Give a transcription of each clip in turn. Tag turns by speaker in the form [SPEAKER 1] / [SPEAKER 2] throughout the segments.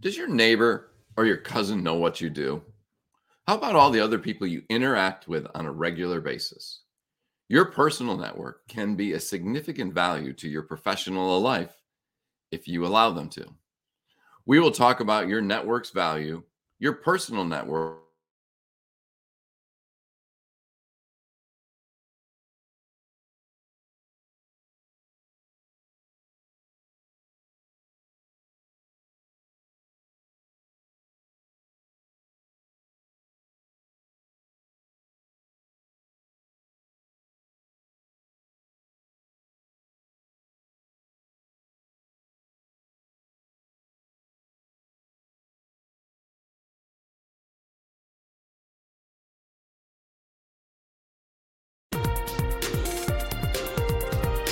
[SPEAKER 1] Does your neighbor or your cousin know what you do? How about all the other people you interact with on a regular basis? Your personal network can be a significant value to your professional life if you allow them to. We will talk about your network's value, your personal network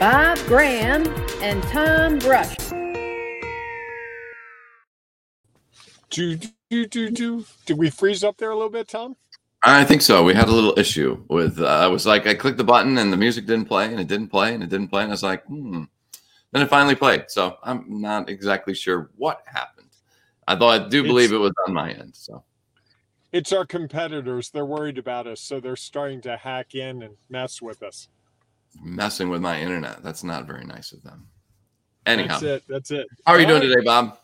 [SPEAKER 2] Bob Graham and Tom Brush.
[SPEAKER 3] Do, do, do, do. Did we freeze up there a little bit, Tom?
[SPEAKER 1] I think so. We had a little issue with. Uh, I was like, I clicked the button and the music didn't play, and it didn't play, and it didn't play, and I was like, hmm. Then it finally played. So I'm not exactly sure what happened. I thought I do believe
[SPEAKER 3] It's-
[SPEAKER 1] it was on my end. So
[SPEAKER 3] It's our competitors. They're worried about us, so they're starting to hack in and mess with us.
[SPEAKER 1] Messing with my internet. That's not very nice of them. Anyhow,
[SPEAKER 3] That's it. That's it.
[SPEAKER 1] how are you
[SPEAKER 3] All
[SPEAKER 1] doing
[SPEAKER 3] right.
[SPEAKER 1] today, Bob?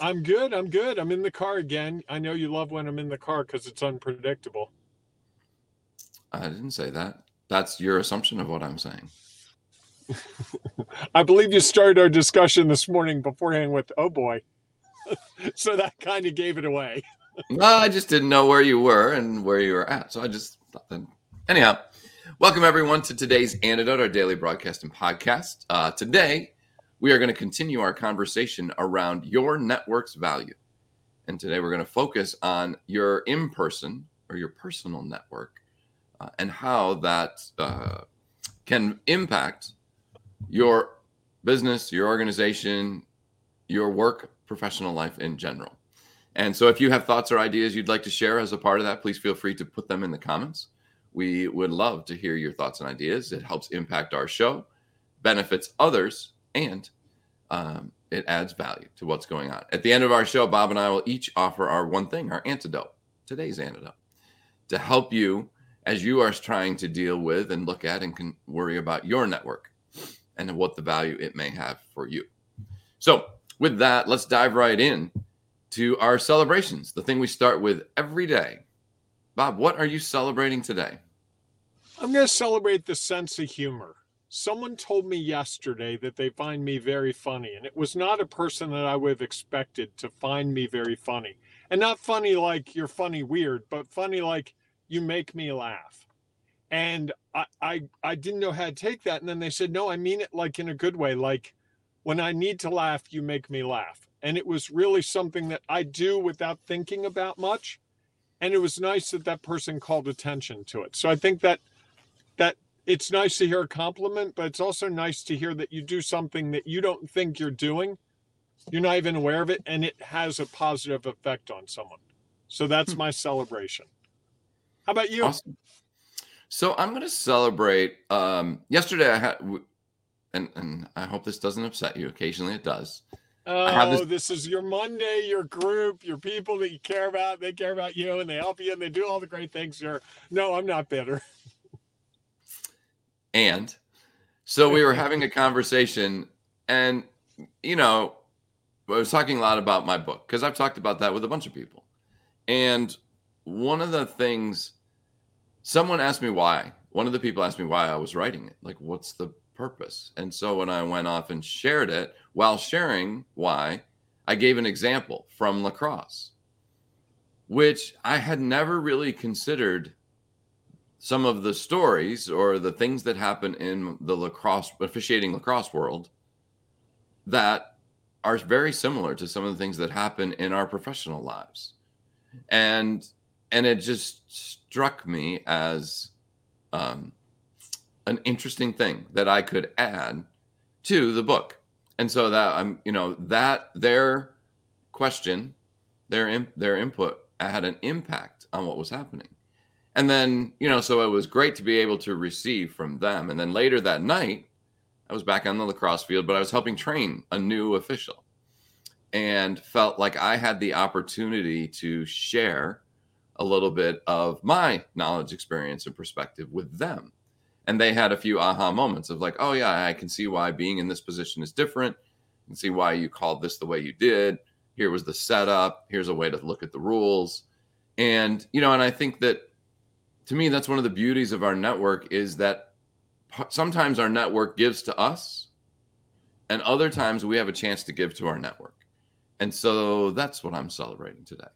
[SPEAKER 3] I'm good. I'm good. I'm in the car again. I know you love when I'm in the car because it's unpredictable.
[SPEAKER 1] I didn't say that. That's your assumption of what I'm saying.
[SPEAKER 3] I believe you started our discussion this morning beforehand with, oh boy. so that kind of gave it away.
[SPEAKER 1] Well, I just didn't know where you were and where you were at. So I just. Anyhow, welcome everyone to today's Antidote, our daily broadcast and podcast. Uh, today, we are going to continue our conversation around your network's value. And today, we're going to focus on your in person or your personal network uh, and how that uh, can impact your business, your organization, your work, professional life in general. And so, if you have thoughts or ideas you'd like to share as a part of that, please feel free to put them in the comments. We would love to hear your thoughts and ideas. It helps impact our show, benefits others, and um, it adds value to what's going on. At the end of our show, Bob and I will each offer our one thing, our antidote, today's antidote, to help you as you are trying to deal with and look at and can worry about your network and what the value it may have for you. So, with that, let's dive right in to our celebrations, the thing we start with every day. Bob, what are you celebrating today?
[SPEAKER 3] I'm going to celebrate the sense of humor. Someone told me yesterday that they find me very funny, and it was not a person that I would have expected to find me very funny. And not funny like you're funny weird, but funny like you make me laugh. And I, I I didn't know how to take that. And then they said, no, I mean it like in a good way. Like when I need to laugh, you make me laugh. And it was really something that I do without thinking about much. And it was nice that that person called attention to it. So I think that that it's nice to hear a compliment, but it's also nice to hear that you do something that you don't think you're doing. You're not even aware of it, and it has a positive effect on someone. So that's my celebration. How about you?
[SPEAKER 1] Awesome. So I'm going to celebrate. Um, yesterday, I had, and and I hope this doesn't upset you. Occasionally, it does.
[SPEAKER 3] Oh,
[SPEAKER 1] this-
[SPEAKER 3] this is your Monday, your group, your people that you care about. They care about you and they help you and they do all the great things. You're no, I'm not bitter.
[SPEAKER 1] And so we were having a conversation, and you know, I was talking a lot about my book because I've talked about that with a bunch of people. And one of the things, someone asked me why. One of the people asked me why I was writing it. Like, what's the purpose? And so when I went off and shared it, while sharing why, I gave an example from lacrosse, which I had never really considered some of the stories or the things that happen in the lacrosse officiating lacrosse world that are very similar to some of the things that happen in our professional lives. and and it just struck me as um, an interesting thing that I could add to the book. And so that I'm, you know, that their question, their their input had an impact on what was happening. And then, you know, so it was great to be able to receive from them. And then later that night, I was back on the lacrosse field, but I was helping train a new official and felt like I had the opportunity to share a little bit of my knowledge, experience, and perspective with them. And they had a few aha moments of like, oh, yeah, I can see why being in this position is different. You can see why you called this the way you did. Here was the setup. Here's a way to look at the rules. And, you know, and I think that to me, that's one of the beauties of our network is that sometimes our network gives to us, and other times we have a chance to give to our network. And so that's what I'm celebrating today.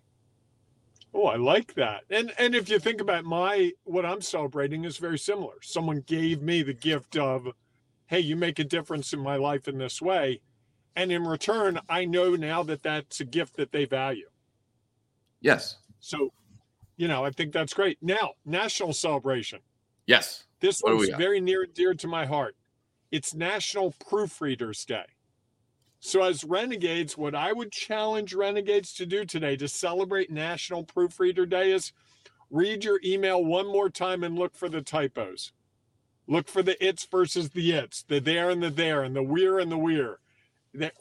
[SPEAKER 3] Oh, I like that. And and if you think about my what I'm celebrating is very similar. Someone gave me the gift of, hey, you make a difference in my life in this way, and in return, I know now that that's a gift that they value.
[SPEAKER 1] Yes.
[SPEAKER 3] So, you know, I think that's great. Now, national celebration.
[SPEAKER 1] Yes.
[SPEAKER 3] This what one's very near and dear to my heart. It's National Proofreaders Day. So, as renegades, what I would challenge renegades to do today to celebrate National Proofreader Day is read your email one more time and look for the typos. Look for the it's versus the it's, the there and the there, and the we're and the we're.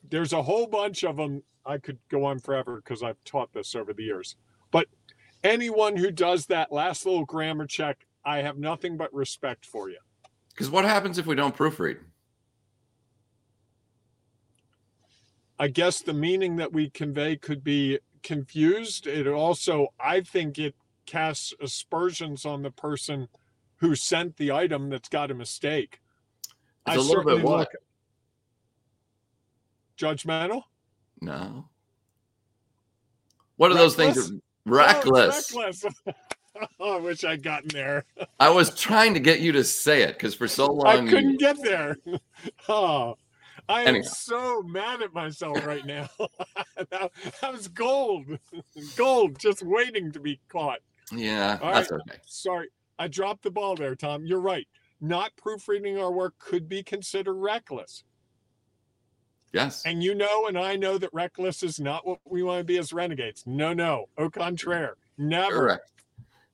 [SPEAKER 3] There's a whole bunch of them. I could go on forever because I've taught this over the years. Anyone who does that last little grammar check, I have nothing but respect for you.
[SPEAKER 1] Because what happens if we don't proofread?
[SPEAKER 3] I guess the meaning that we convey could be confused. It also, I think, it casts aspersions on the person who sent the item that's got a mistake.
[SPEAKER 1] It's I a little bit what?
[SPEAKER 3] Judgmental?
[SPEAKER 1] No. What are reckless? those things? Oh, reckless.
[SPEAKER 3] Oh, reckless. oh, I wish I'd gotten there.
[SPEAKER 1] I was trying to get you to say it because for so long I
[SPEAKER 3] couldn't you... get there. oh. I am Anyhow. so mad at myself right now. that, that, was gold, gold, just waiting to be caught.
[SPEAKER 1] Yeah, All that's right. okay.
[SPEAKER 3] Sorry, I dropped the ball there, Tom. You're right. Not proofreading our work could be considered reckless.
[SPEAKER 1] Yes.
[SPEAKER 3] And you know, and I know that reckless is not what we want to be as renegades. No, no, au contraire, never. Correct.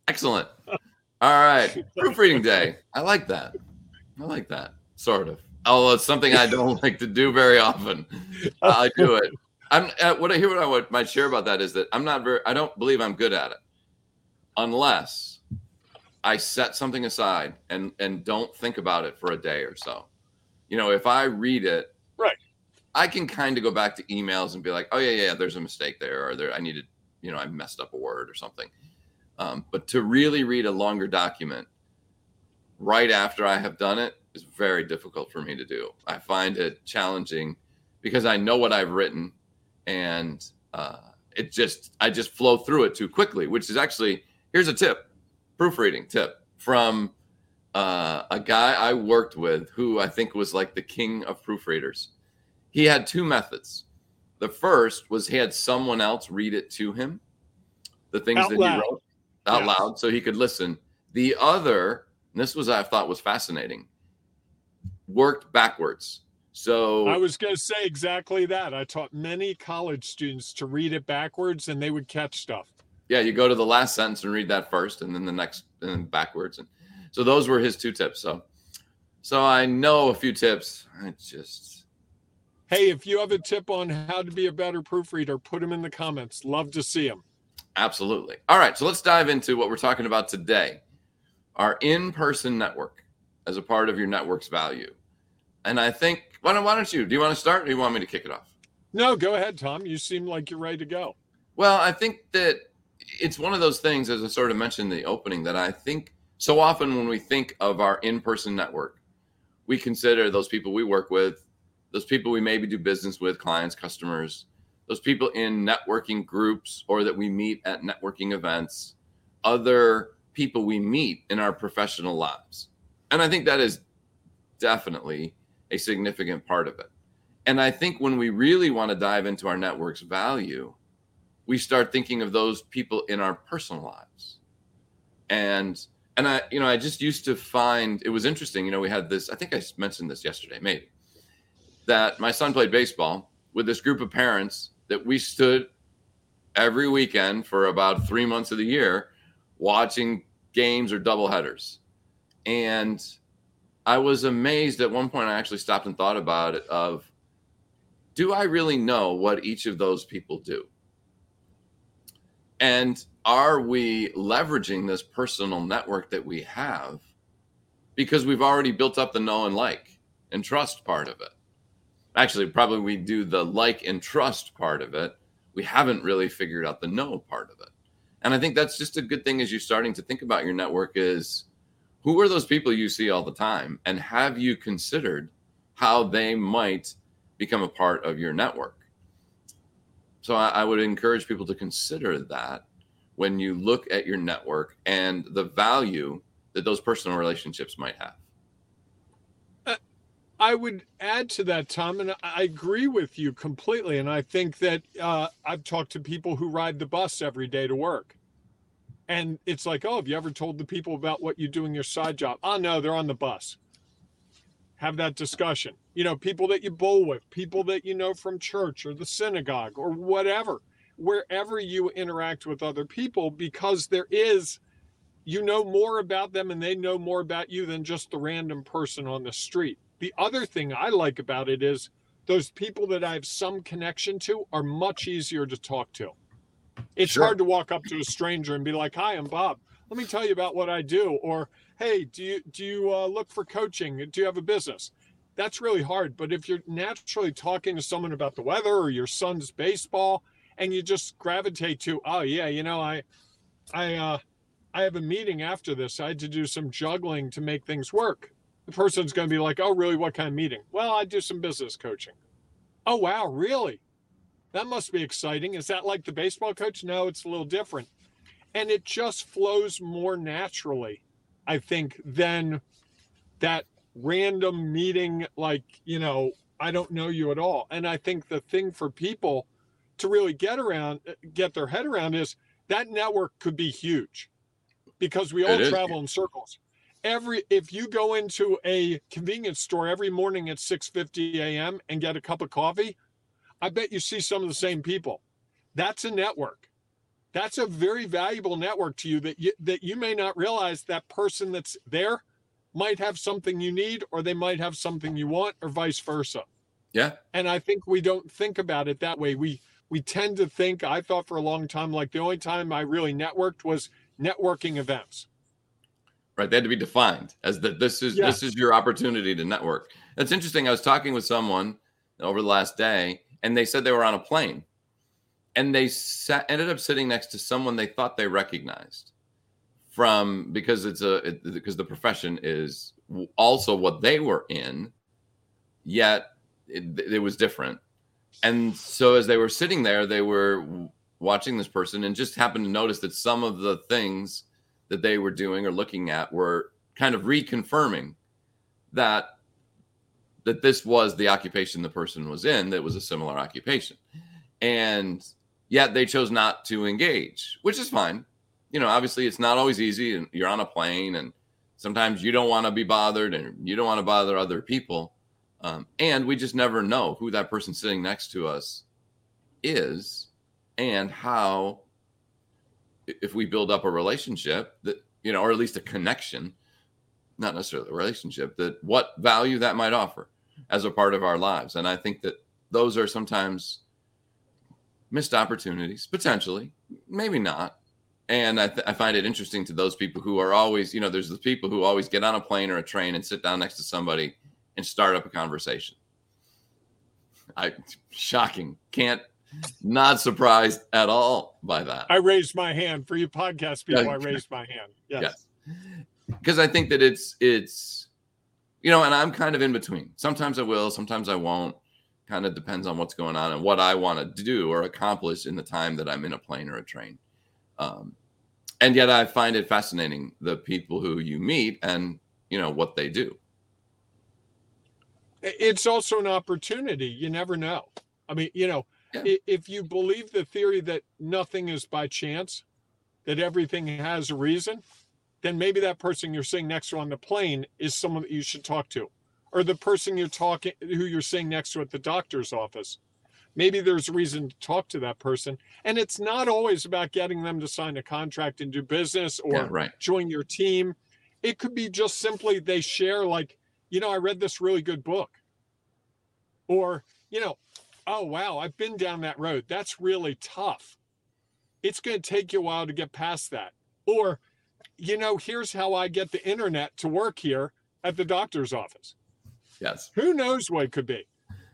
[SPEAKER 1] Excellent. All right, proofreading day. I like that. I like that. Sort of. Although it's something I don't like to do very often. I do it. I'm uh, what I hear. What I would, might share about that is that I'm not very. I don't believe I'm good at it, unless I set something aside and and don't think about it for a day or so. You know, if I read it, I can kind of go back to emails and be like, oh yeah, yeah, there's a mistake there, or there I needed, you know, I messed up a word or something. Um, but to really read a longer document right after I have done it is very difficult for me to do. I find it challenging because I know what I've written and uh, it just, I just flow through it too quickly, which is actually, here's a tip proofreading tip from uh, a guy I worked with who I think was like the king of proofreaders. He had two methods. The first was he had someone else read it to him, the things out that loud. he wrote out yes. loud, so he could listen. The other, this was I thought was fascinating worked backwards. So
[SPEAKER 3] I was going to say exactly that. I taught many college students to read it backwards and they would catch stuff.
[SPEAKER 1] Yeah, you go to the last sentence and read that first and then the next and then backwards. And so those were his two tips. So so I know a few tips. I just
[SPEAKER 3] Hey, if you have a tip on how to be a better proofreader, put them in the comments. Love to see them.
[SPEAKER 1] Absolutely. All right, so let's dive into what we're talking about today. Our in-person network as a part of your network's value. And I think, why don't, why don't you? Do you want to start or do you want me to kick it off?
[SPEAKER 3] No, go ahead, Tom. You seem like you're ready to go.
[SPEAKER 1] Well, I think that it's one of those things, as I sort of mentioned in the opening, that I think so often when we think of our in person network, we consider those people we work with, those people we maybe do business with, clients, customers, those people in networking groups or that we meet at networking events, other people we meet in our professional lives. And I think that is definitely a significant part of it. And I think when we really want to dive into our network's value, we start thinking of those people in our personal lives. And and I, you know, I just used to find it was interesting. You know, we had this. I think I mentioned this yesterday, maybe that my son played baseball with this group of parents that we stood every weekend for about three months of the year watching games or double headers. And I was amazed at one point. I actually stopped and thought about it. Of, do I really know what each of those people do? And are we leveraging this personal network that we have because we've already built up the know and like and trust part of it? Actually, probably we do the like and trust part of it. We haven't really figured out the no part of it. And I think that's just a good thing as you're starting to think about your network is who are those people you see all the time? And have you considered how they might become a part of your network? So I, I would encourage people to consider that when you look at your network and the value that those personal relationships might have.
[SPEAKER 3] I would add to that, Tom, and I agree with you completely. And I think that uh, I've talked to people who ride the bus every day to work. And it's like, oh, have you ever told the people about what you do in your side job? Oh, no, they're on the bus. Have that discussion. You know, people that you bowl with, people that you know from church or the synagogue or whatever wherever you interact with other people because there is you know more about them and they know more about you than just the random person on the street. The other thing I like about it is those people that I have some connection to are much easier to talk to. It's sure. hard to walk up to a stranger and be like, "Hi, I'm Bob. Let me tell you about what I do." Or, "Hey, do you do you uh, look for coaching? Do you have a business?" That's really hard. But if you're naturally talking to someone about the weather or your son's baseball, and you just gravitate to, oh yeah, you know, I, I, uh, I have a meeting after this. I had to do some juggling to make things work. The person's going to be like, oh, really? What kind of meeting? Well, I do some business coaching. Oh, wow, really? That must be exciting. Is that like the baseball coach? No, it's a little different. And it just flows more naturally, I think, than that random meeting, like, you know, I don't know you at all. And I think the thing for people to really get around, eh, get their head around is that network could be huge because we all travel in circles. Every if you go into a convenience store every morning at 6:50 a.m. and get a cup of coffee, I bet you see some of the same people. That's a network. That's a very valuable network to you that you, that you may not realize that person that's there might have something you need or they might have something you want or vice versa.
[SPEAKER 1] Yeah.
[SPEAKER 3] And I think we don't think about it that way. We we tend to think, I thought for a long time, like the only time I really networked was networking events.
[SPEAKER 1] Right. They had to be defined as that this is yes. this is your opportunity to network. That's interesting. I was talking with someone over the last day, and they said they were on a plane. And they sat, ended up sitting next to someone they thought they recognized from because it's a it, because the profession is also what they were in, yet it, it was different and so as they were sitting there, they were watching this person and just happened to notice that some of the things that they were doing or looking at were kind of reconfirming that that this was the occupation the person was in that was a similar occupation. And yet they chose not to engage which is fine. You know obviously it's not always easy and you're on a plane and sometimes you don't want to be bothered and you don't want to bother other people. Um, and we just never know who that person sitting next to us is and how, if we build up a relationship that, you know, or at least a connection, not necessarily a relationship, that what value that might offer as a part of our lives. And I think that those are sometimes missed opportunities, potentially, maybe not. And I, th- I, find it interesting to those people who are always, you know, there's the people who always get on a plane or a train and sit down next to somebody and start up a conversation. I shocking. Can't not surprised at all by that.
[SPEAKER 3] I raised my hand for you podcast people. I raised my hand. Yes.
[SPEAKER 1] Because. I think that it's it's you know, and I'm kind of in between. Sometimes I will, sometimes I won't. Kind of depends on what's going on and what I want to do or accomplish in the time that I'm in a plane or a train. Um, and yet I find it fascinating the people who you meet and you know what they do
[SPEAKER 3] it's also an opportunity. You never know. I mean, you know, yeah. if you believe the theory that nothing is by chance, that everything has a reason, then maybe that person you're sitting next to on the plane is someone that you should talk to, or the person you're talking who you're sitting next to at the doctor's office. Maybe there's a reason to talk to that person, and it's not always about getting them to sign a contract and do business or
[SPEAKER 1] yeah, right.
[SPEAKER 3] join your team. It could be just simply they share like, you know, I read this really good book, or you know, oh wow, I've been down that road. That's really tough. It's going to take you a while to get past that. Or, you know, here's how I get the internet to work here at the doctor's office.
[SPEAKER 1] Yes.
[SPEAKER 3] Who knows what it could be?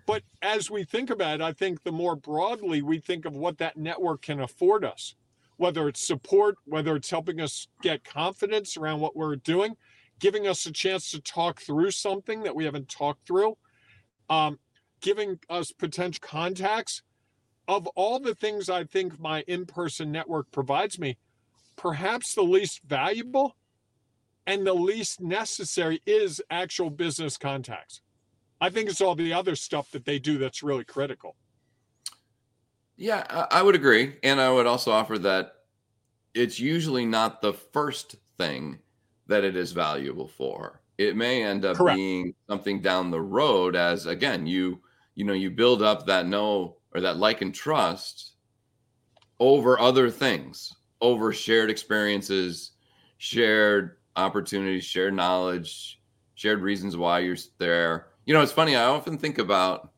[SPEAKER 3] But as we think about it, I think the more broadly we think of what that network can afford us, whether it's support, whether it's helping us get confidence around what we're doing, giving us a chance to talk through something that we haven't talked through, um, giving us potential contacts. Of all the things I think my in person network provides me, perhaps the least valuable and the least necessary is actual business contacts. I think it's all the other stuff that they do that's really critical.
[SPEAKER 1] Yeah, I would agree. And I would also offer that it's usually not the first thing that it is valuable for. It may end up Correct. being something down the road as again, you you know, you build up that know or that like and trust over other things, over shared experiences, shared opportunities, shared knowledge, shared reasons why you're there you know, it's funny. I often think about.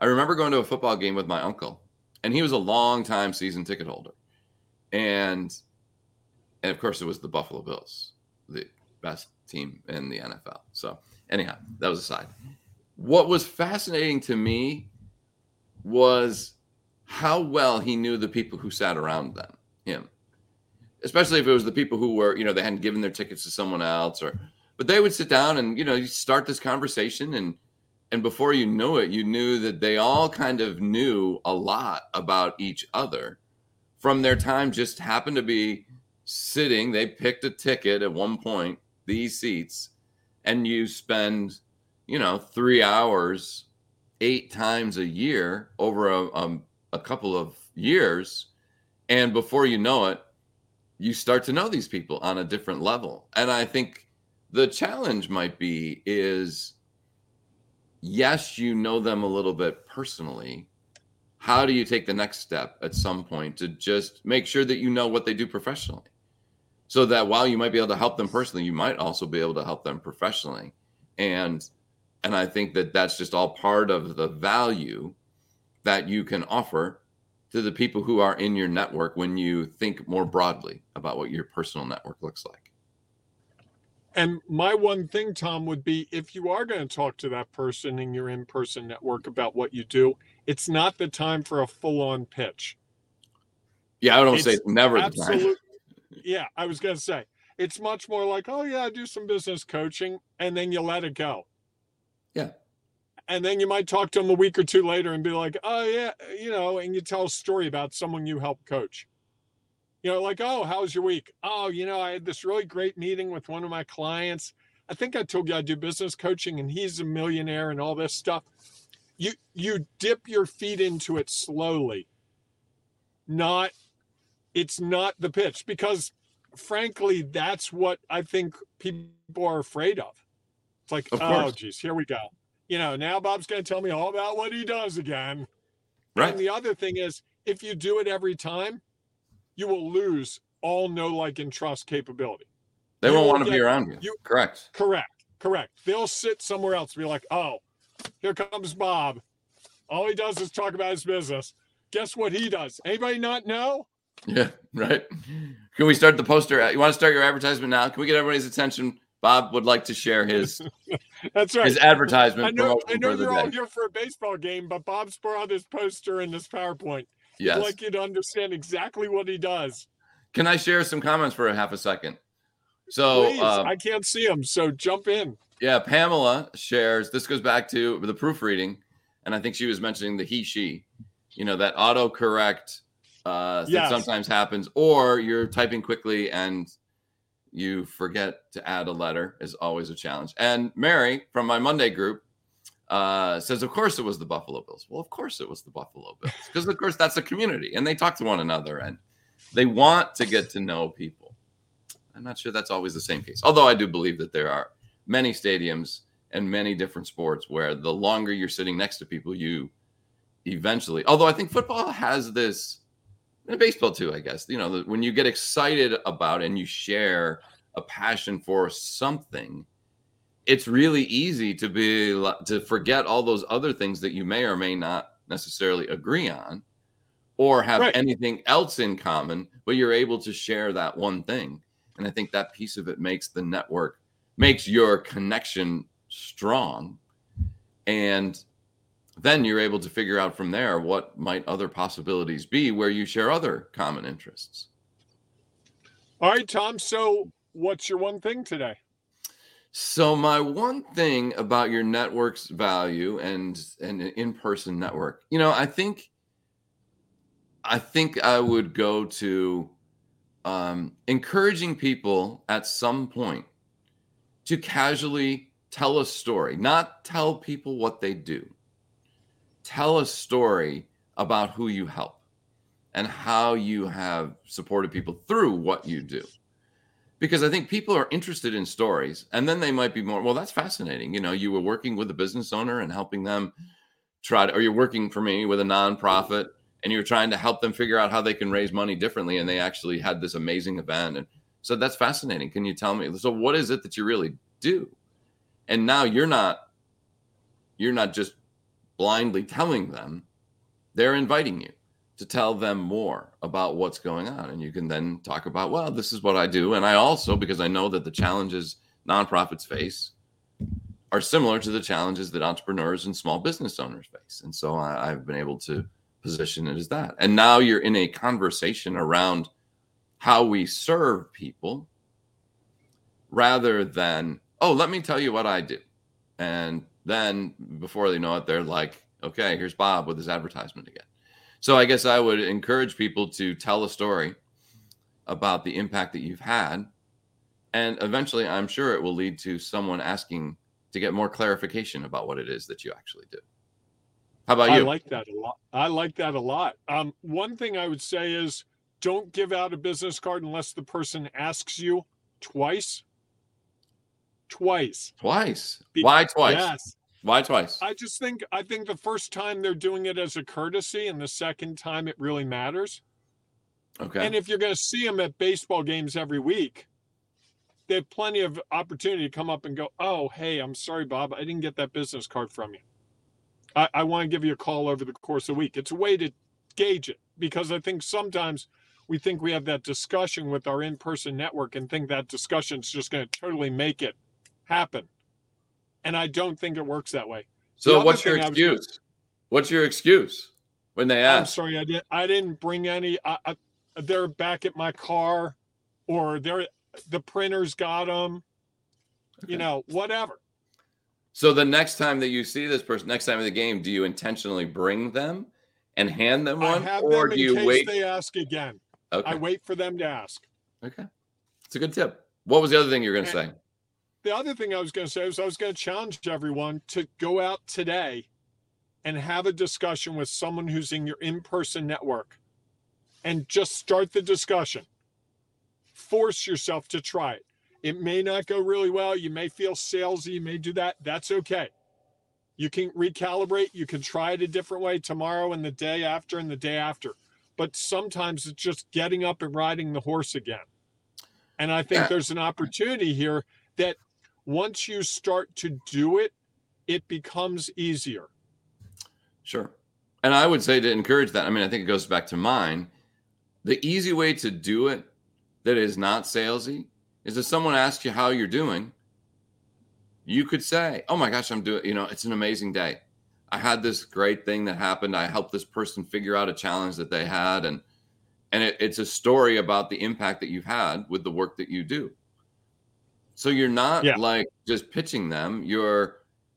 [SPEAKER 1] I remember going to a football game with my uncle, and he was a long time season ticket holder, and and of course it was the Buffalo Bills, the best team in the NFL. So anyhow, that was aside. What was fascinating to me was how well he knew the people who sat around them him especially if it was the people who were you know they hadn't given their tickets to someone else or but they would sit down and you know you start this conversation and and before you knew it, you knew that they all kind of knew a lot about each other from their time, just happened to be sitting. They picked a ticket at one point, these seats, and you spend, you know, three hours eight times a year over a, um, a couple of years. And before you know it, you start to know these people on a different level. And I think the challenge might be is yes, you know them a little bit personally. How do you take the next step at some point to just make sure that you know what they do professionally? So that while you might be able to help them personally, you might also be able to help them professionally. And and I think that that's just all part of the value that you can offer to the people who are in your network when you think more broadly about what your personal network looks like.
[SPEAKER 3] And my one thing, Tom, would be if you are going to talk to that person in your in person network about what you do, it's not the time for a full on pitch.
[SPEAKER 1] Yeah, I don't it's say never the time.
[SPEAKER 3] yeah, I was going to say it's much more like, oh, yeah, I do some business coaching, and then you let it go.
[SPEAKER 1] Yeah.
[SPEAKER 3] And then you might talk to them a week or two later and be like, oh, yeah, you know, and you tell a story about someone you helped coach you know, like, oh, how's your week? Oh, you know, I had this really great meeting with one of my clients. I think I told you I do business coaching and he's a millionaire and all this stuff. You you dip your feet into it slowly. Not it's not the pitch because frankly, that's what I think people are afraid of. It's like, of oh geez, here we go. You know, now Bob's gonna tell me all about what he does again. Right. And the other thing is if you do it every time, you will lose all know, like, and trust capability.
[SPEAKER 1] They you won't want to be around you. you. Correct.
[SPEAKER 3] Correct. Correct. They'll sit somewhere else be like, oh, here comes Bob. All he does is talk about his business. Guess what he does? Anybody not know?
[SPEAKER 1] Yeah, right. Can we start the poster? You want to start your advertisement now? Can we get everybody's attention? Bob would like to share his.
[SPEAKER 3] That's right.
[SPEAKER 1] His advertisement.
[SPEAKER 3] I know. I know you're all here for a baseball game, but Bob's brought his poster and this PowerPoint. Yes. I'd like you to understand exactly what he does.
[SPEAKER 1] Can I share some comments for a half a second? So
[SPEAKER 3] Please, uh, I can't see them, so jump in.
[SPEAKER 1] Yeah, Pamela shares. This goes back to the proofreading, and I think she was mentioning the he she. You know that autocorrect uh, yes. that sometimes happens, or you're typing quickly and you forget to add a letter is always a challenge. And Mary from my Monday group uh, says, Of course it was the Buffalo Bills. Well, of course it was the Buffalo Bills, because of course that's a community and they talk to one another and they want to get to know people. I'm not sure that's always the same case, although I do believe that there are many stadiums and many different sports where the longer you're sitting next to people, you eventually, although I think football has this, and baseball too, I guess, you know, when you get excited about and you share a passion for something, it's really easy to be to forget all those other things that you may or may not necessarily agree on or have right. anything else in common but you're able to share that one thing. And i think that piece of it makes the network makes your connection strong. And then you're able to figure out from there what might other possibilities be where you share other common interests
[SPEAKER 3] all right tom so what's your one thing today
[SPEAKER 1] so my one thing about your network's value and and an in-person network, you know, I think I think I would go to um, encouraging people at some point to casually tell a story, not tell people what they do. Tell a story about who you help and how you have supported people through what you do because I think people are interested in stories and then they might be more, well, that's fascinating. You know, you were working with a business owner and helping them try to, or you're working for me with a nonprofit and you're trying to help them figure out how they can raise money differently. And they actually had this amazing event. And so that's fascinating. Can you tell me? So what is it that you really do? And now you're not, you're not just blindly telling them, they're inviting you to tell them more about what's going on. And you can then talk about, well, this is what I do. And I also, because I know that the challenges nonprofits face are similar to the challenges that entrepreneurs and small business owners face. And so I, have been able to position it as that. And now you're in a conversation around how we serve people rather than, oh, let me tell you what I do. And then before they know it, they're like, okay, here's Bob with his advertisement again. So I guess I would encourage people to tell a story about the impact that you've had. And eventually, I'm sure it will lead to someone asking to get more clarification about what it is that you actually do. How about you? I
[SPEAKER 3] like that a lot. I like that a lot. Um, one thing I would say is don't give out a business card unless the person asks you twice. Twice.
[SPEAKER 1] Twice. Why twice?
[SPEAKER 3] Yes.
[SPEAKER 1] Why twice?
[SPEAKER 3] I just think I think the first time they're doing it as a courtesy, and the second time it really matters.
[SPEAKER 1] Okay.
[SPEAKER 3] And if you're going to see them at baseball games every week, they have plenty of opportunity to come up and go, "Oh, hey, I'm sorry, Bob, I didn't get that business card from you. I, I want to give you a call over the course of the week." It's a way to gauge it because I think sometimes we think we have that discussion with our in-person network and think that discussion is just going to totally make it happen and I don't think it works that way.
[SPEAKER 1] So what's your excuse? Was, what's your excuse when they ask?
[SPEAKER 3] I'm sorry, I didn't. I didn't bring any. I, I, they're back at my car, or they're the printers got them. Okay. You know, whatever.
[SPEAKER 1] So the next time that you see this person, next time in the game, do you intentionally bring them and hand them one, or do you wait?
[SPEAKER 3] They ask again. Okay. I wait for them to ask.
[SPEAKER 1] Okay, it's a good tip. What was the other thing you were going to say?
[SPEAKER 3] The other thing I was going to say is I was going to challenge everyone to go out today and have a discussion with someone who's in your in person network and just start the discussion. Force yourself to try it. It may not go really well. You may feel salesy. You may do that. That's okay. You can recalibrate. You can try it a different way tomorrow and the day after and the day after. But sometimes it's just getting up and riding the horse again. And I think there's an opportunity here that once you start to do it, it becomes easier.
[SPEAKER 1] Sure. And I would say to encourage that, I mean, I think it goes back to mine. The easy way to do it that is not salesy is if someone asks you how you're doing, you could say, Oh my gosh, I'm doing, you know, it's an amazing day. I had this great thing that happened. I helped this person figure out a challenge that they had. And and it, it's a story about the impact that you've had with the work that you do. So you're not yeah. like just pitching them. You're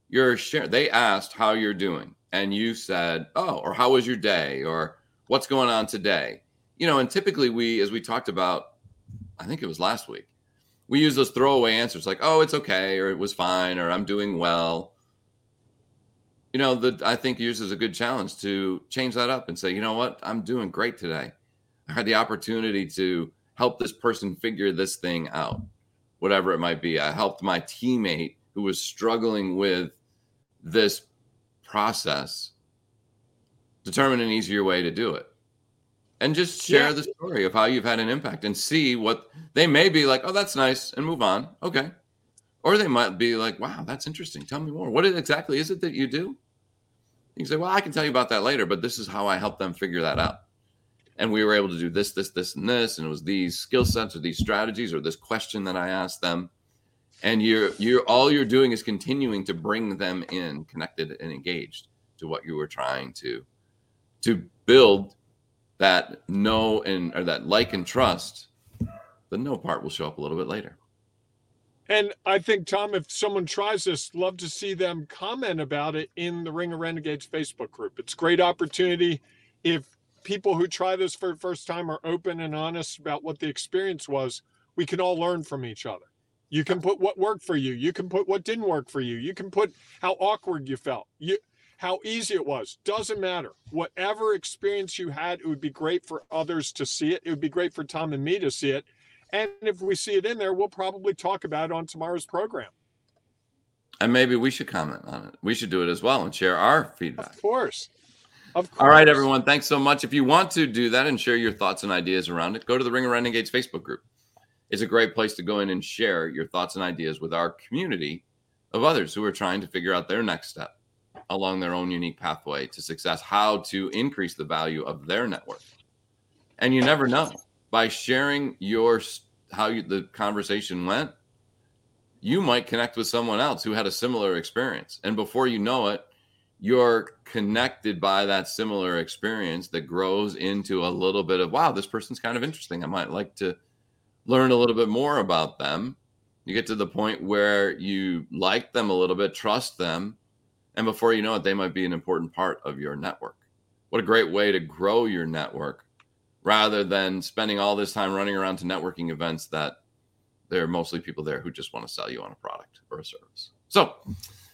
[SPEAKER 1] you're sharing. They asked how you're doing, and you said, "Oh," or "How was your day?" or "What's going on today?" You know, and typically we, as we talked about, I think it was last week, we use those throwaway answers like, "Oh, it's okay," or "It was fine," or "I'm doing well." you know, the, I think is a good challenge to change that up and say, you know what, I'm doing great today. I had the opportunity to help this person figure this thing out, whatever it might be. I helped my teammate who was struggling with this process determine an easier way to do it. And just share yeah. the story of how you've had an impact and see what they may be like oh that's nice and move on. Okay. Or they might be like wow that's interesting. Tell me more. What exactly is it that you do? You can say well i can tell you about that later but this is how i help them figure that out and we were able to do this this this and this and it was these skill sets or these strategies or this question that i asked them. And you're you're all you're doing is continuing to bring them in connected and engaged to what you were trying to to build that know and or that like and trust. The no part will show up a little bit later.
[SPEAKER 3] And i think tom if someone tries this love to see them comment about it in the ring of renegades facebook group. It's a great opportunity. If people who try this for the first time are open and honest about what the experience was we can all learn from each other you can put what worked for you you can put what didn't work for you you can put how awkward you felt you how easy it was. Doesn't matter. Whatever experience you had, it would be great for others to see it. It would be great for Tom and me to see it. And if we see it in there, we'll probably talk about it on tomorrow's program.
[SPEAKER 1] And maybe we should comment on it. We should do it as well and share our feedback.
[SPEAKER 3] Of course.
[SPEAKER 1] Of course. All right, everyone. Thanks so much. If you want to do that and share your thoughts and ideas around it, go to the Ring of Renegades Facebook group. It's a great place to go in and share your thoughts and ideas with our community of others who are trying to figure out their next step along their own unique pathway to success, how to increase the value of their network. And you never know by sharing your how you, the conversation went, you might connect with someone else who had a similar experience. And before you know it, you're connected by that similar experience that grows into a little bit of, wow, this person's kind of interesting. I might like to learn a little bit more about them. You get to the point where you like them a little bit, trust them, and before you know it, they might be an important part of your network. What a great way to grow your network rather than spending all this time running around to networking events that there are mostly people there who just want to sell you on a product or a service. So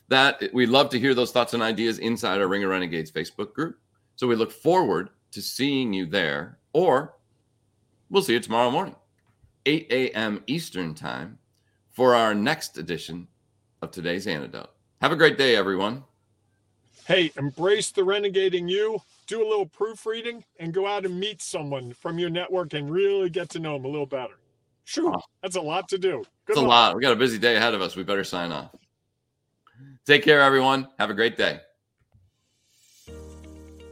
[SPEAKER 1] that we'd love to hear those thoughts and ideas inside our Ring of Renegades Facebook group. So we look forward to seeing you there, or we'll see you tomorrow morning, 8 a.m. Eastern time, for our next edition of today's antidote. Have a great day, everyone.
[SPEAKER 3] Hey, embrace the renegading you, do a little proofreading, and go out and meet someone from your network and really get to know them a little better. Sure, that's a lot to do.
[SPEAKER 1] Good it's luck. a lot. We got a busy day ahead of us. We better sign off. Take care, everyone. Have a great day.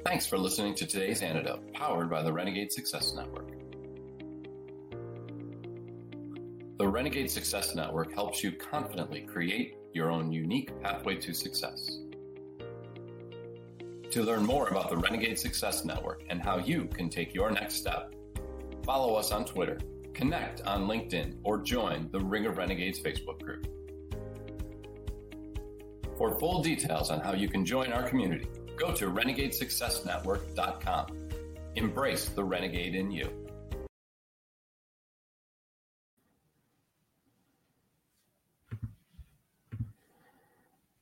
[SPEAKER 1] Thanks for listening to today's antidote, powered by the Renegade Success Network. The Renegade Success Network helps you confidently create your own unique pathway to success. To learn more about the Renegade Success Network and how you can take your next step, follow us on Twitter, connect on LinkedIn, or join the Ring of Renegades Facebook group. For full details on how you can join our community, go to renegadesuccessnetwork.com. Embrace the renegade in you.